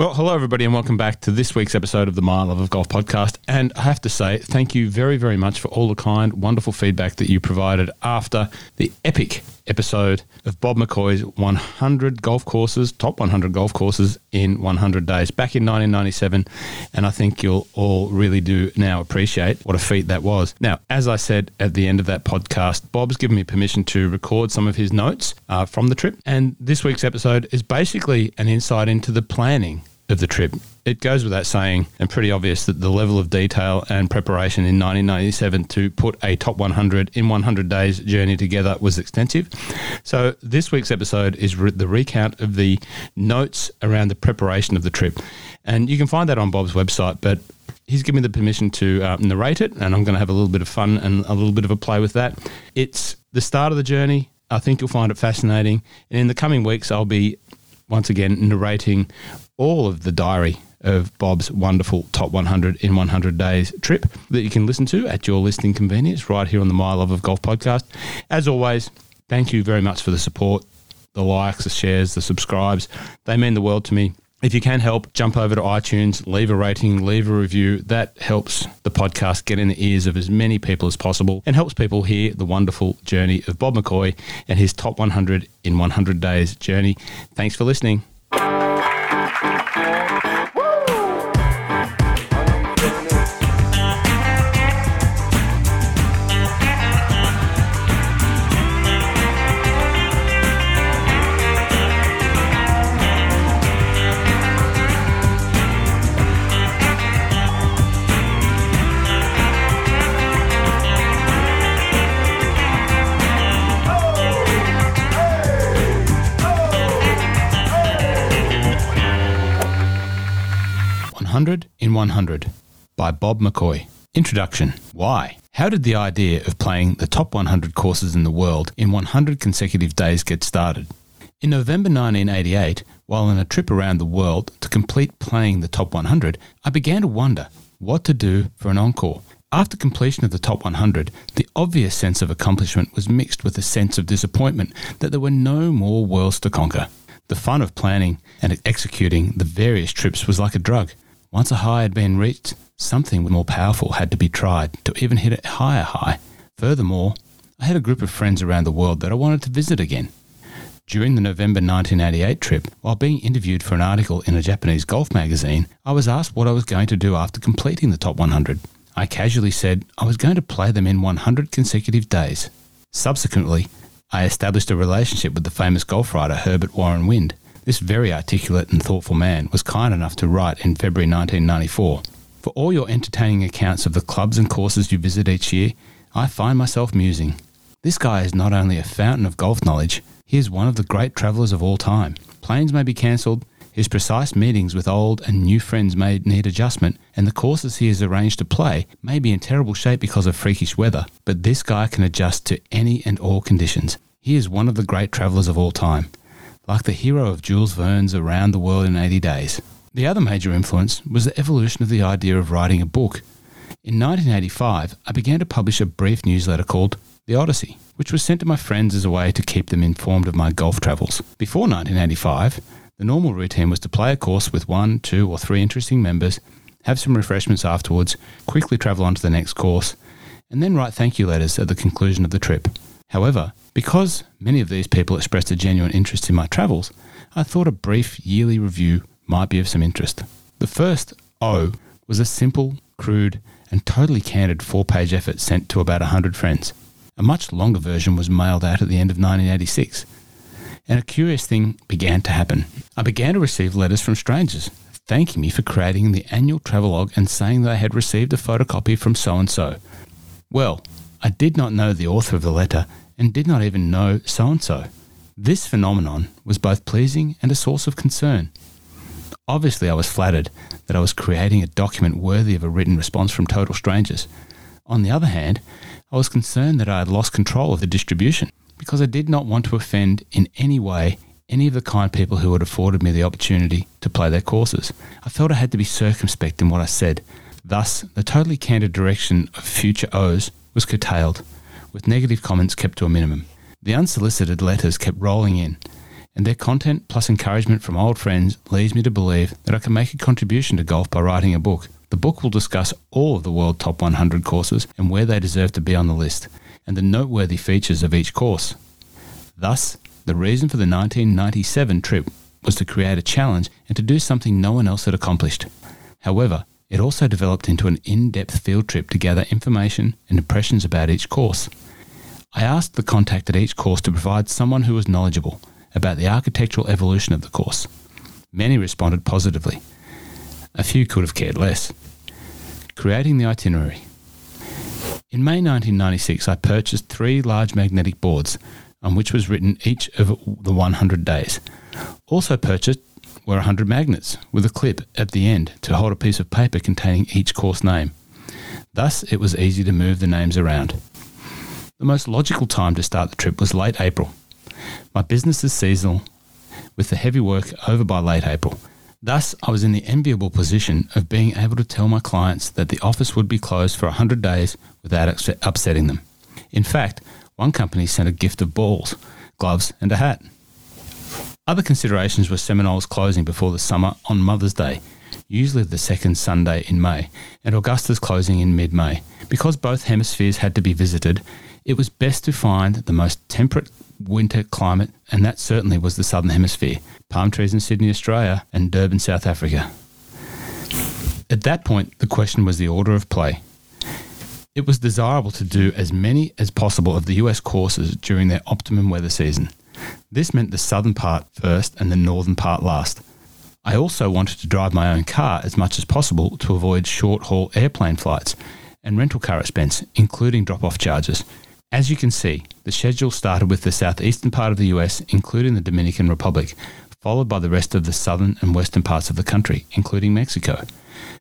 Well, hello, everybody, and welcome back to this week's episode of the My Love of Golf podcast. And I have to say, thank you very, very much for all the kind, wonderful feedback that you provided after the epic episode of Bob McCoy's 100 golf courses, top 100 golf courses in 100 days back in 1997. And I think you'll all really do now appreciate what a feat that was. Now, as I said at the end of that podcast, Bob's given me permission to record some of his notes uh, from the trip. And this week's episode is basically an insight into the planning of the trip. It goes without saying and pretty obvious that the level of detail and preparation in 1997 to put a top 100 in 100 days journey together was extensive. So, this week's episode is re- the recount of the notes around the preparation of the trip. And you can find that on Bob's website, but he's given me the permission to uh, narrate it, and I'm going to have a little bit of fun and a little bit of a play with that. It's the start of the journey. I think you'll find it fascinating. And in the coming weeks, I'll be once again narrating all of the diary of Bob's wonderful Top 100 in 100 Days trip that you can listen to at your listening convenience right here on the My Love of Golf podcast. As always, thank you very much for the support, the likes, the shares, the subscribes. They mean the world to me. If you can help, jump over to iTunes, leave a rating, leave a review. That helps the podcast get in the ears of as many people as possible and helps people hear the wonderful journey of Bob McCoy and his top 100 in 100 days journey. Thanks for listening. 100 by Bob McCoy. Introduction Why? How did the idea of playing the top 100 courses in the world in 100 consecutive days get started? In November 1988, while on a trip around the world to complete playing the top 100, I began to wonder what to do for an encore. After completion of the top 100, the obvious sense of accomplishment was mixed with a sense of disappointment that there were no more worlds to conquer. The fun of planning and executing the various trips was like a drug. Once a high had been reached, something more powerful had to be tried to even hit a higher high. Furthermore, I had a group of friends around the world that I wanted to visit again. During the November 1988 trip, while being interviewed for an article in a Japanese golf magazine, I was asked what I was going to do after completing the top 100. I casually said I was going to play them in 100 consecutive days. Subsequently, I established a relationship with the famous golf writer Herbert Warren Wind, this very articulate and thoughtful man was kind enough to write in February 1994 For all your entertaining accounts of the clubs and courses you visit each year, I find myself musing. This guy is not only a fountain of golf knowledge, he is one of the great travellers of all time. Planes may be cancelled, his precise meetings with old and new friends may need adjustment, and the courses he has arranged to play may be in terrible shape because of freakish weather, but this guy can adjust to any and all conditions. He is one of the great travellers of all time like the hero of Jules Verne's Around the World in 80 Days. The other major influence was the evolution of the idea of writing a book. In 1985, I began to publish a brief newsletter called The Odyssey, which was sent to my friends as a way to keep them informed of my golf travels. Before 1985, the normal routine was to play a course with one, two, or three interesting members, have some refreshments afterwards, quickly travel on to the next course, and then write thank you letters at the conclusion of the trip. However, because many of these people expressed a genuine interest in my travels, I thought a brief yearly review might be of some interest. The first O was a simple, crude, and totally candid four page effort sent to about 100 friends. A much longer version was mailed out at the end of 1986. And a curious thing began to happen. I began to receive letters from strangers thanking me for creating the annual travelogue and saying that I had received a photocopy from so and so. Well, I did not know the author of the letter and did not even know so and so. This phenomenon was both pleasing and a source of concern. Obviously, I was flattered that I was creating a document worthy of a written response from total strangers. On the other hand, I was concerned that I had lost control of the distribution because I did not want to offend in any way any of the kind people who had afforded me the opportunity to play their courses. I felt I had to be circumspect in what I said. Thus, the totally candid direction of future O's was curtailed with negative comments kept to a minimum. The unsolicited letters kept rolling in, and their content plus encouragement from old friends leads me to believe that I can make a contribution to golf by writing a book. The book will discuss all of the world top 100 courses and where they deserve to be on the list, and the noteworthy features of each course. Thus, the reason for the 1997 trip was to create a challenge and to do something no one else had accomplished. However, it also developed into an in depth field trip to gather information and impressions about each course. I asked the contact at each course to provide someone who was knowledgeable about the architectural evolution of the course. Many responded positively. A few could have cared less. Creating the itinerary. In May 1996, I purchased three large magnetic boards on which was written each of the 100 days. Also purchased were 100 magnets with a clip at the end to hold a piece of paper containing each course name. Thus, it was easy to move the names around. The most logical time to start the trip was late April. My business is seasonal, with the heavy work over by late April. Thus, I was in the enviable position of being able to tell my clients that the office would be closed for 100 days without upsetting them. In fact, one company sent a gift of balls, gloves, and a hat. Other considerations were Seminole's closing before the summer on Mother's Day, usually the second Sunday in May, and Augusta's closing in mid May. Because both hemispheres had to be visited, it was best to find the most temperate winter climate, and that certainly was the southern hemisphere palm trees in Sydney, Australia, and Durban, South Africa. At that point, the question was the order of play. It was desirable to do as many as possible of the US courses during their optimum weather season. This meant the southern part first and the northern part last. I also wanted to drive my own car as much as possible to avoid short haul airplane flights and rental car expense, including drop off charges. As you can see, the schedule started with the southeastern part of the US, including the Dominican Republic, followed by the rest of the southern and western parts of the country, including Mexico.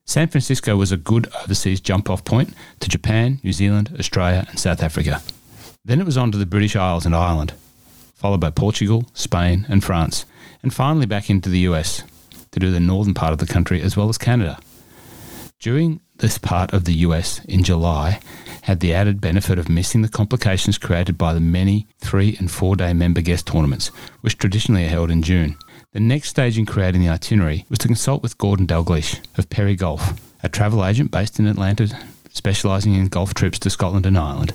San Francisco was a good overseas jump off point to Japan, New Zealand, Australia, and South Africa. Then it was on to the British Isles and Ireland, followed by Portugal, Spain, and France, and finally back into the US to do the northern part of the country as well as Canada. During this part of the US in July, had the added benefit of missing the complications created by the many three and four day member guest tournaments, which traditionally are held in June. The next stage in creating the itinerary was to consult with Gordon Dalgleish of Perry Golf, a travel agent based in Atlanta specialising in golf trips to Scotland and Ireland.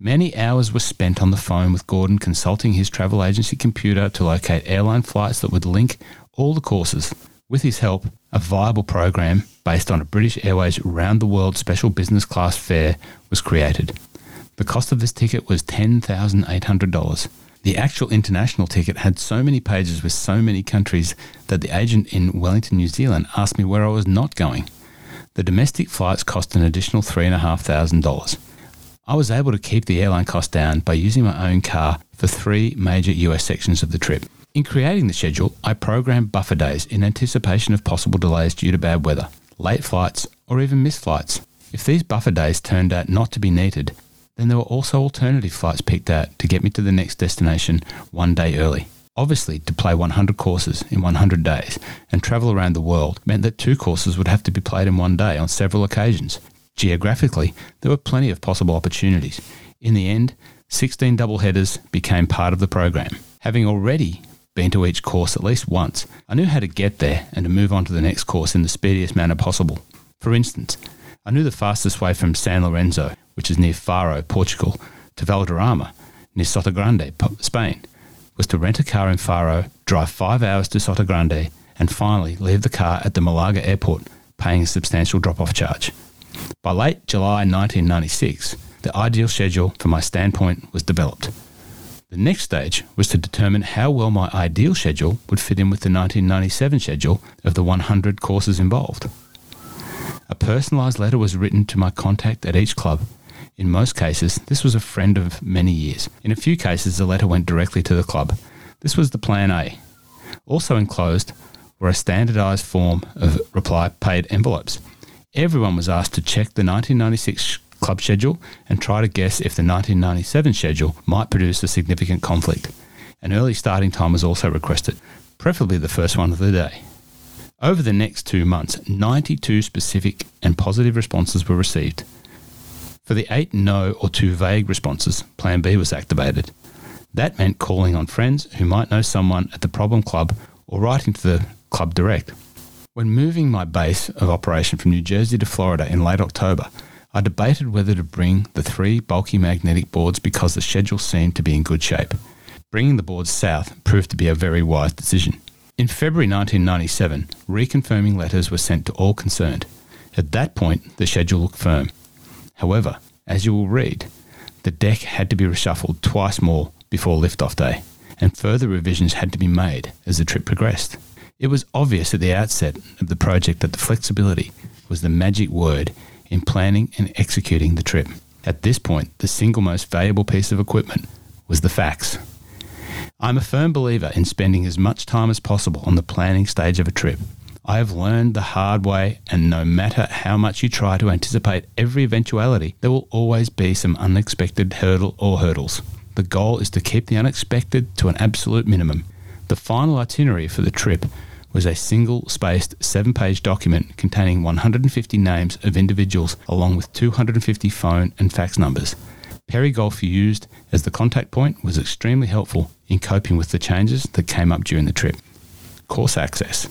Many hours were spent on the phone with Gordon consulting his travel agency computer to locate airline flights that would link all the courses. With his help, a viable program based on a British Airways round the world special business class fare was created. The cost of this ticket was $10,800. The actual international ticket had so many pages with so many countries that the agent in Wellington, New Zealand asked me where I was not going. The domestic flights cost an additional $3,500. I was able to keep the airline cost down by using my own car for three major US sections of the trip. In creating the schedule, I programmed buffer days in anticipation of possible delays due to bad weather, late flights, or even missed flights. If these buffer days turned out not to be needed, then there were also alternative flights picked out to get me to the next destination one day early. Obviously, to play 100 courses in 100 days and travel around the world meant that two courses would have to be played in one day on several occasions. Geographically, there were plenty of possible opportunities. In the end, 16 double headers became part of the program. Having already been to each course at least once, I knew how to get there and to move on to the next course in the speediest manner possible. For instance, I knew the fastest way from San Lorenzo, which is near Faro, Portugal, to Valderrama, near Sotogrande, Spain, was to rent a car in Faro, drive five hours to Sotogrande, and finally leave the car at the Malaga airport, paying a substantial drop off charge. By late July 1996, the ideal schedule from my standpoint was developed. The next stage was to determine how well my ideal schedule would fit in with the 1997 schedule of the 100 courses involved. A personalised letter was written to my contact at each club. In most cases, this was a friend of many years. In a few cases, the letter went directly to the club. This was the plan A. Also enclosed were a standardised form of reply paid envelopes. Everyone was asked to check the 1996 club schedule and try to guess if the 1997 schedule might produce a significant conflict. An early starting time was also requested, preferably the first one of the day. Over the next two months, 92 specific and positive responses were received. For the eight no or two vague responses, Plan B was activated. That meant calling on friends who might know someone at the problem club or writing to the club direct. When moving my base of operation from New Jersey to Florida in late October, I debated whether to bring the three bulky magnetic boards because the schedule seemed to be in good shape. Bringing the boards south proved to be a very wise decision. In February 1997, reconfirming letters were sent to all concerned. At that point, the schedule looked firm. However, as you will read, the deck had to be reshuffled twice more before liftoff day, and further revisions had to be made as the trip progressed. It was obvious at the outset of the project that the flexibility was the magic word in planning and executing the trip. At this point, the single most valuable piece of equipment was the fax. I'm a firm believer in spending as much time as possible on the planning stage of a trip. I have learned the hard way, and no matter how much you try to anticipate every eventuality, there will always be some unexpected hurdle or hurdles. The goal is to keep the unexpected to an absolute minimum. The final itinerary for the trip was a single spaced seven page document containing 150 names of individuals along with 250 phone and fax numbers. Perry Golf used as the contact point was extremely helpful in coping with the changes that came up during the trip. Course access.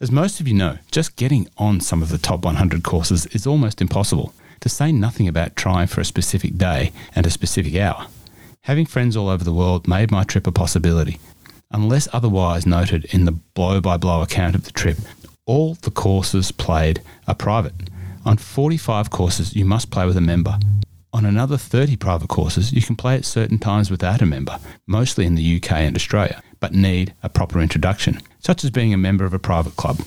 As most of you know, just getting on some of the top 100 courses is almost impossible, to say nothing about trying for a specific day and a specific hour. Having friends all over the world made my trip a possibility, Unless otherwise noted in the blow by blow account of the trip, all the courses played are private. On 45 courses, you must play with a member. On another 30 private courses, you can play at certain times without a member, mostly in the UK and Australia, but need a proper introduction, such as being a member of a private club.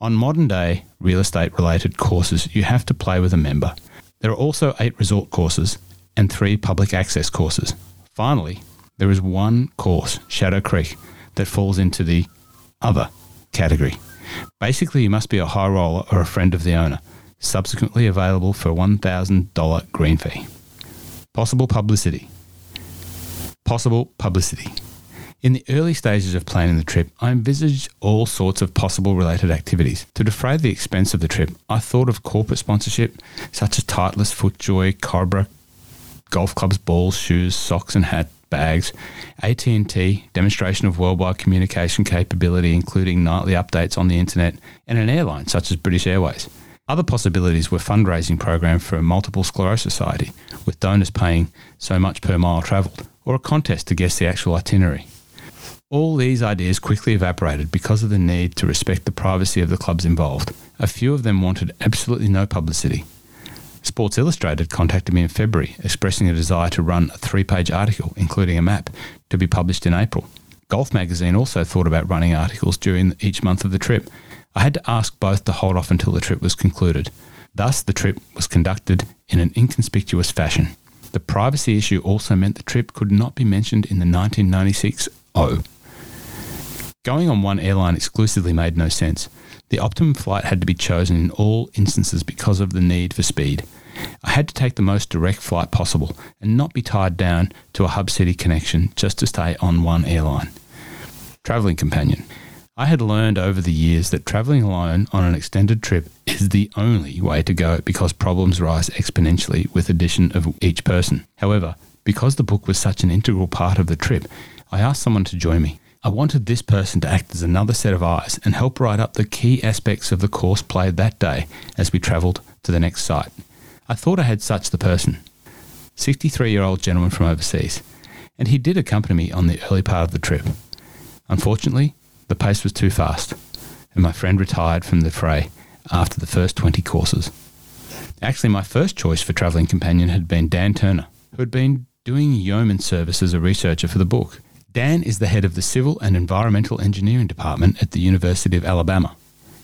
On modern day real estate related courses, you have to play with a member. There are also eight resort courses and three public access courses. Finally, there is one course, Shadow Creek, that falls into the other category. Basically, you must be a high roller or a friend of the owner, subsequently available for $1,000 green fee. Possible publicity. Possible publicity. In the early stages of planning the trip, I envisaged all sorts of possible related activities. To defray the expense of the trip, I thought of corporate sponsorship, such as Titleist, FootJoy, Cobra, golf clubs, balls, shoes, socks, and hat, bags, AT&T, demonstration of worldwide communication capability including nightly updates on the internet, and an airline such as British Airways. Other possibilities were fundraising program for a multiple sclerosis society, with donors paying so much per mile travelled, or a contest to guess the actual itinerary. All these ideas quickly evaporated because of the need to respect the privacy of the clubs involved. A few of them wanted absolutely no publicity, Sports Illustrated contacted me in February expressing a desire to run a three page article, including a map, to be published in April. Golf Magazine also thought about running articles during each month of the trip. I had to ask both to hold off until the trip was concluded. Thus, the trip was conducted in an inconspicuous fashion. The privacy issue also meant the trip could not be mentioned in the 1996 O. Going on one airline exclusively made no sense. The optimum flight had to be chosen in all instances because of the need for speed. I had to take the most direct flight possible and not be tied down to a hub city connection just to stay on one airline. Travelling companion. I had learned over the years that travelling alone on an extended trip is the only way to go because problems rise exponentially with addition of each person. However, because the book was such an integral part of the trip, I asked someone to join me. I wanted this person to act as another set of eyes and help write up the key aspects of the course played that day as we travelled to the next site. I thought I had such the person. 63 year old gentleman from overseas, and he did accompany me on the early part of the trip. Unfortunately, the pace was too fast, and my friend retired from the fray after the first 20 courses. Actually, my first choice for travelling companion had been Dan Turner, who had been doing yeoman service as a researcher for the book. Dan is the head of the Civil and Environmental Engineering Department at the University of Alabama.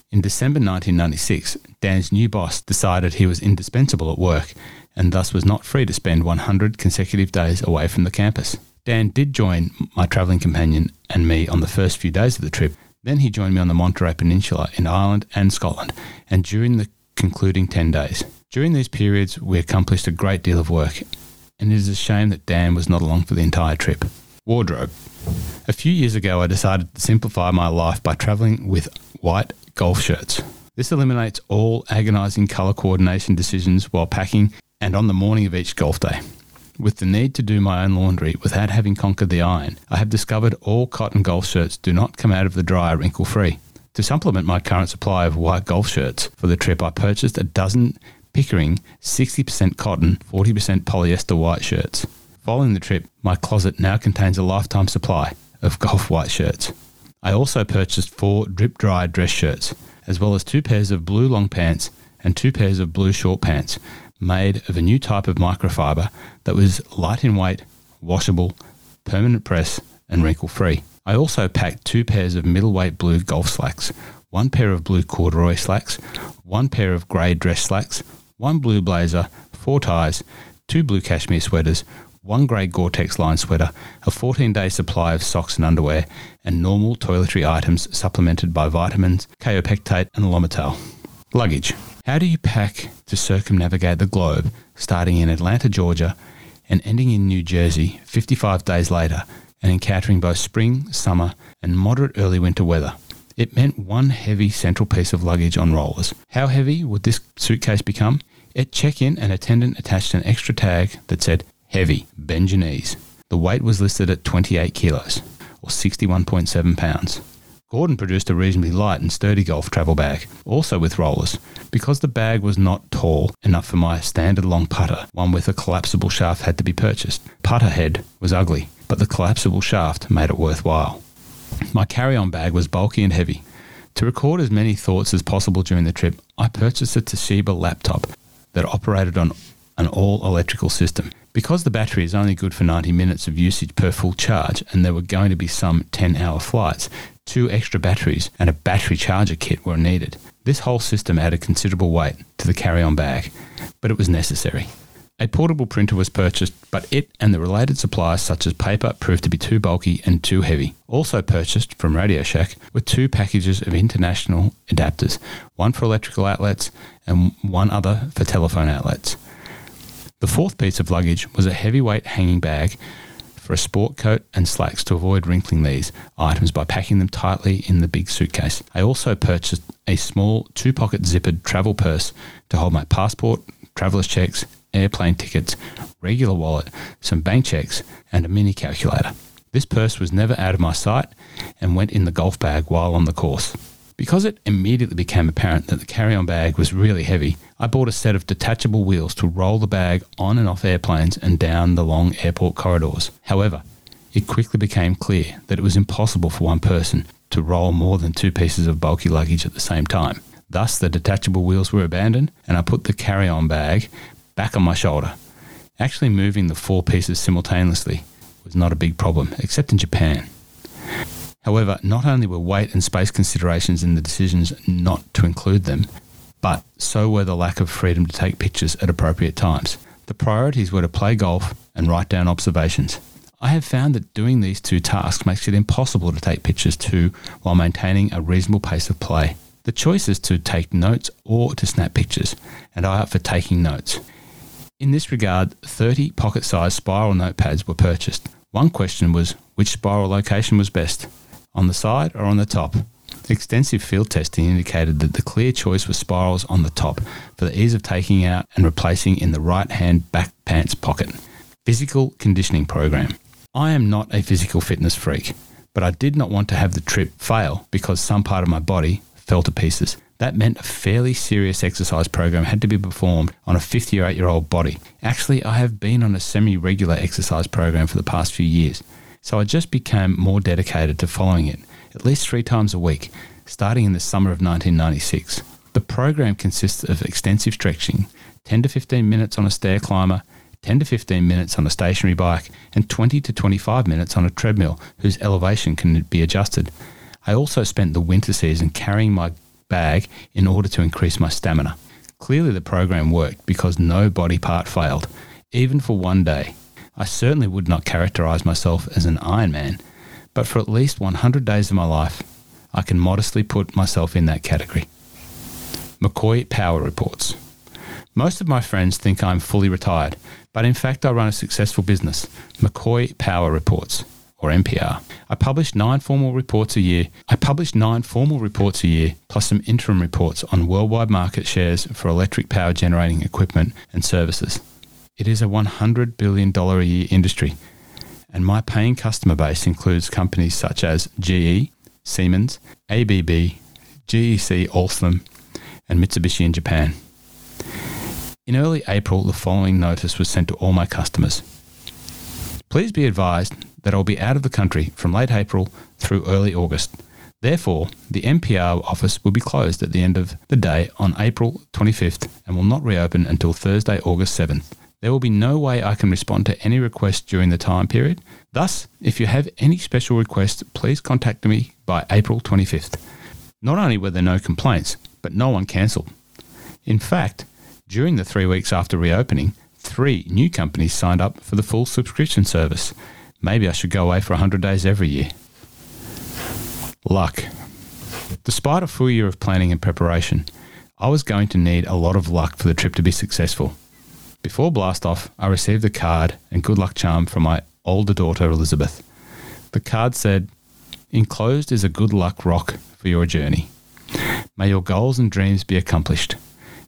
In December 1996, Dan's new boss decided he was indispensable at work and thus was not free to spend 100 consecutive days away from the campus. Dan did join my travelling companion and me on the first few days of the trip. Then he joined me on the Monterey Peninsula in Ireland and Scotland, and during the concluding 10 days. During these periods, we accomplished a great deal of work, and it is a shame that Dan was not along for the entire trip. Wardrobe. A few years ago, I decided to simplify my life by travelling with white golf shirts. This eliminates all agonising colour coordination decisions while packing and on the morning of each golf day. With the need to do my own laundry without having conquered the iron, I have discovered all cotton golf shirts do not come out of the dryer wrinkle free. To supplement my current supply of white golf shirts for the trip, I purchased a dozen Pickering 60% cotton, 40% polyester white shirts. Following the trip, my closet now contains a lifetime supply of golf white shirts. I also purchased four drip dry dress shirts, as well as two pairs of blue long pants and two pairs of blue short pants made of a new type of microfiber that was light in weight, washable, permanent press, and wrinkle free. I also packed two pairs of middleweight blue golf slacks, one pair of blue corduroy slacks, one pair of grey dress slacks, one blue blazer, four ties, two blue cashmere sweaters, one grey Gore-Tex line sweater, a 14-day supply of socks and underwear, and normal toiletry items supplemented by vitamins, kaopectate, and Lomotil. Luggage. How do you pack to circumnavigate the globe, starting in Atlanta, Georgia, and ending in New Jersey 55 days later, and encountering both spring, summer, and moderate early winter weather? It meant one heavy central piece of luggage on rollers. How heavy would this suitcase become? At check-in, an attendant attached an extra tag that said Heavy, knees. The weight was listed at 28 kilos, or 61.7 pounds. Gordon produced a reasonably light and sturdy golf travel bag, also with rollers. Because the bag was not tall enough for my standard long putter, one with a collapsible shaft had to be purchased. Putter head was ugly, but the collapsible shaft made it worthwhile. My carry on bag was bulky and heavy. To record as many thoughts as possible during the trip, I purchased a Toshiba laptop that operated on an all electrical system. Because the battery is only good for 90 minutes of usage per full charge, and there were going to be some 10 hour flights, two extra batteries and a battery charger kit were needed. This whole system added considerable weight to the carry on bag, but it was necessary. A portable printer was purchased, but it and the related supplies such as paper proved to be too bulky and too heavy. Also purchased from Radio Shack were two packages of international adapters, one for electrical outlets and one other for telephone outlets. The fourth piece of luggage was a heavyweight hanging bag for a sport coat and slacks to avoid wrinkling these items by packing them tightly in the big suitcase. I also purchased a small two pocket zippered travel purse to hold my passport, traveller's checks, airplane tickets, regular wallet, some bank checks, and a mini calculator. This purse was never out of my sight and went in the golf bag while on the course. Because it immediately became apparent that the carry on bag was really heavy, I bought a set of detachable wheels to roll the bag on and off airplanes and down the long airport corridors. However, it quickly became clear that it was impossible for one person to roll more than two pieces of bulky luggage at the same time. Thus, the detachable wheels were abandoned, and I put the carry on bag back on my shoulder. Actually, moving the four pieces simultaneously was not a big problem, except in Japan. However, not only were weight and space considerations in the decisions not to include them, but so were the lack of freedom to take pictures at appropriate times. The priorities were to play golf and write down observations. I have found that doing these two tasks makes it impossible to take pictures too while maintaining a reasonable pace of play. The choice is to take notes or to snap pictures, and I opt for taking notes. In this regard, 30 pocket sized spiral notepads were purchased. One question was which spiral location was best on the side or on the top. Extensive field testing indicated that the clear choice was spirals on the top for the ease of taking out and replacing in the right hand back pants pocket. Physical conditioning program. I am not a physical fitness freak, but I did not want to have the trip fail because some part of my body fell to pieces. That meant a fairly serious exercise program had to be performed on a 58 year old body. Actually, I have been on a semi regular exercise program for the past few years. So I just became more dedicated to following it, at least three times a week, starting in the summer of 1996. The program consists of extensive stretching, 10 to 15 minutes on a stair climber, 10 to 15 minutes on a stationary bike, and 20 to 25 minutes on a treadmill whose elevation can be adjusted. I also spent the winter season carrying my bag in order to increase my stamina. Clearly, the program worked because no body part failed, even for one day. I certainly would not characterize myself as an Ironman, but for at least 100 days of my life, I can modestly put myself in that category. McCoy Power Reports. Most of my friends think I'm fully retired, but in fact, I run a successful business, McCoy Power Reports, or MPR. I publish nine formal reports a year. I publish nine formal reports a year, plus some interim reports on worldwide market shares for electric power generating equipment and services. It is a $100 billion a year industry, and my paying customer base includes companies such as GE, Siemens, ABB, GEC Alstom, and Mitsubishi in Japan. In early April, the following notice was sent to all my customers. Please be advised that I'll be out of the country from late April through early August. Therefore, the MPR office will be closed at the end of the day on April 25th and will not reopen until Thursday, August 7th. There will be no way I can respond to any requests during the time period. Thus, if you have any special requests, please contact me by April 25th. Not only were there no complaints, but no one cancelled. In fact, during the three weeks after reopening, three new companies signed up for the full subscription service. Maybe I should go away for 100 days every year. Luck. Despite a full year of planning and preparation, I was going to need a lot of luck for the trip to be successful. Before blast off, I received a card and good luck charm from my older daughter Elizabeth. The card said, Enclosed is a good luck rock for your journey. May your goals and dreams be accomplished.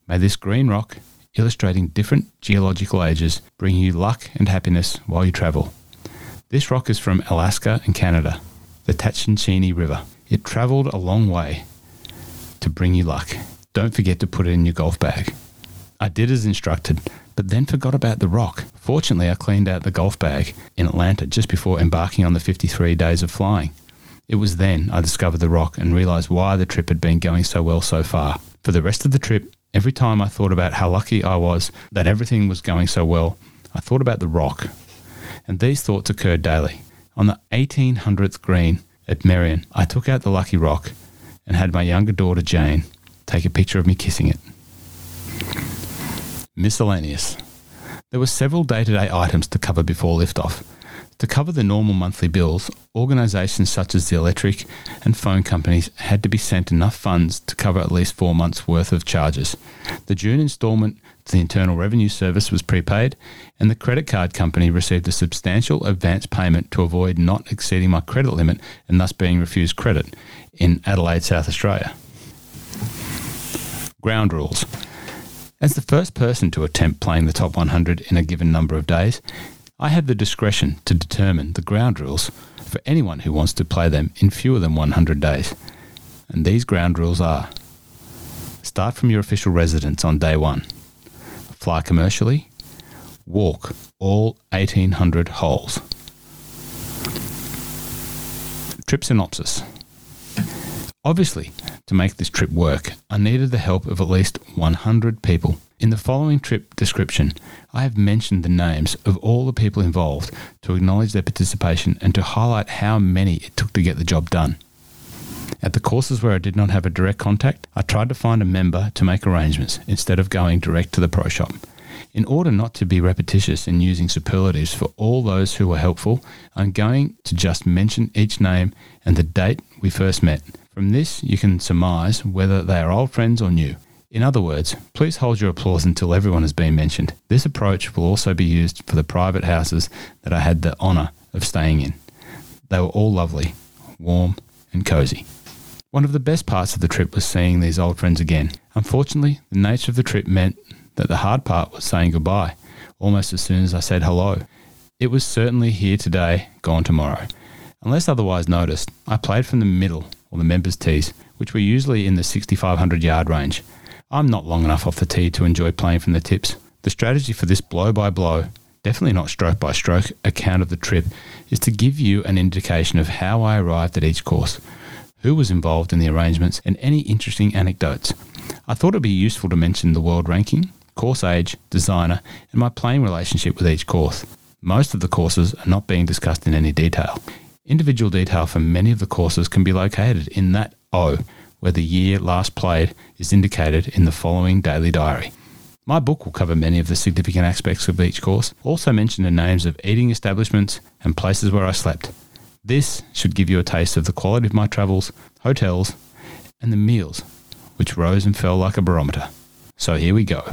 May this green rock, illustrating different geological ages, bring you luck and happiness while you travel. This rock is from Alaska and Canada, the Tatshenshini River. It travelled a long way to bring you luck. Don't forget to put it in your golf bag. I did as instructed, but then forgot about the rock. Fortunately, I cleaned out the golf bag in Atlanta just before embarking on the 53 days of flying. It was then I discovered the rock and realised why the trip had been going so well so far. For the rest of the trip, every time I thought about how lucky I was that everything was going so well, I thought about the rock. And these thoughts occurred daily. On the 1800th green at Merion, I took out the lucky rock and had my younger daughter Jane take a picture of me kissing it. Miscellaneous. There were several day to day items to cover before liftoff. To cover the normal monthly bills, organisations such as the electric and phone companies had to be sent enough funds to cover at least four months' worth of charges. The June instalment to the Internal Revenue Service was prepaid, and the credit card company received a substantial advance payment to avoid not exceeding my credit limit and thus being refused credit in Adelaide, South Australia. Ground rules. As the first person to attempt playing the top 100 in a given number of days, I have the discretion to determine the ground rules for anyone who wants to play them in fewer than 100 days. And these ground rules are start from your official residence on day one, fly commercially, walk all 1800 holes. Trip synopsis. Obviously, to make this trip work, I needed the help of at least 100 people. In the following trip description, I have mentioned the names of all the people involved to acknowledge their participation and to highlight how many it took to get the job done. At the courses where I did not have a direct contact, I tried to find a member to make arrangements instead of going direct to the pro shop. In order not to be repetitious in using superlatives for all those who were helpful, I'm going to just mention each name and the date we first met. From this, you can surmise whether they are old friends or new. In other words, please hold your applause until everyone has been mentioned. This approach will also be used for the private houses that I had the honour of staying in. They were all lovely, warm, and cosy. One of the best parts of the trip was seeing these old friends again. Unfortunately, the nature of the trip meant that the hard part was saying goodbye, almost as soon as I said hello. It was certainly here today, gone tomorrow. Unless otherwise noticed, I played from the middle or the members' tees, which were usually in the 6,500 yard range. I'm not long enough off the tee to enjoy playing from the tips. The strategy for this blow by blow, definitely not stroke by stroke, account of the trip is to give you an indication of how I arrived at each course, who was involved in the arrangements, and any interesting anecdotes. I thought it would be useful to mention the world ranking, course age, designer, and my playing relationship with each course. Most of the courses are not being discussed in any detail. Individual detail for many of the courses can be located in that O, where the year last played is indicated in the following daily diary. My book will cover many of the significant aspects of each course, also mention the names of eating establishments and places where I slept. This should give you a taste of the quality of my travels, hotels, and the meals, which rose and fell like a barometer. So here we go.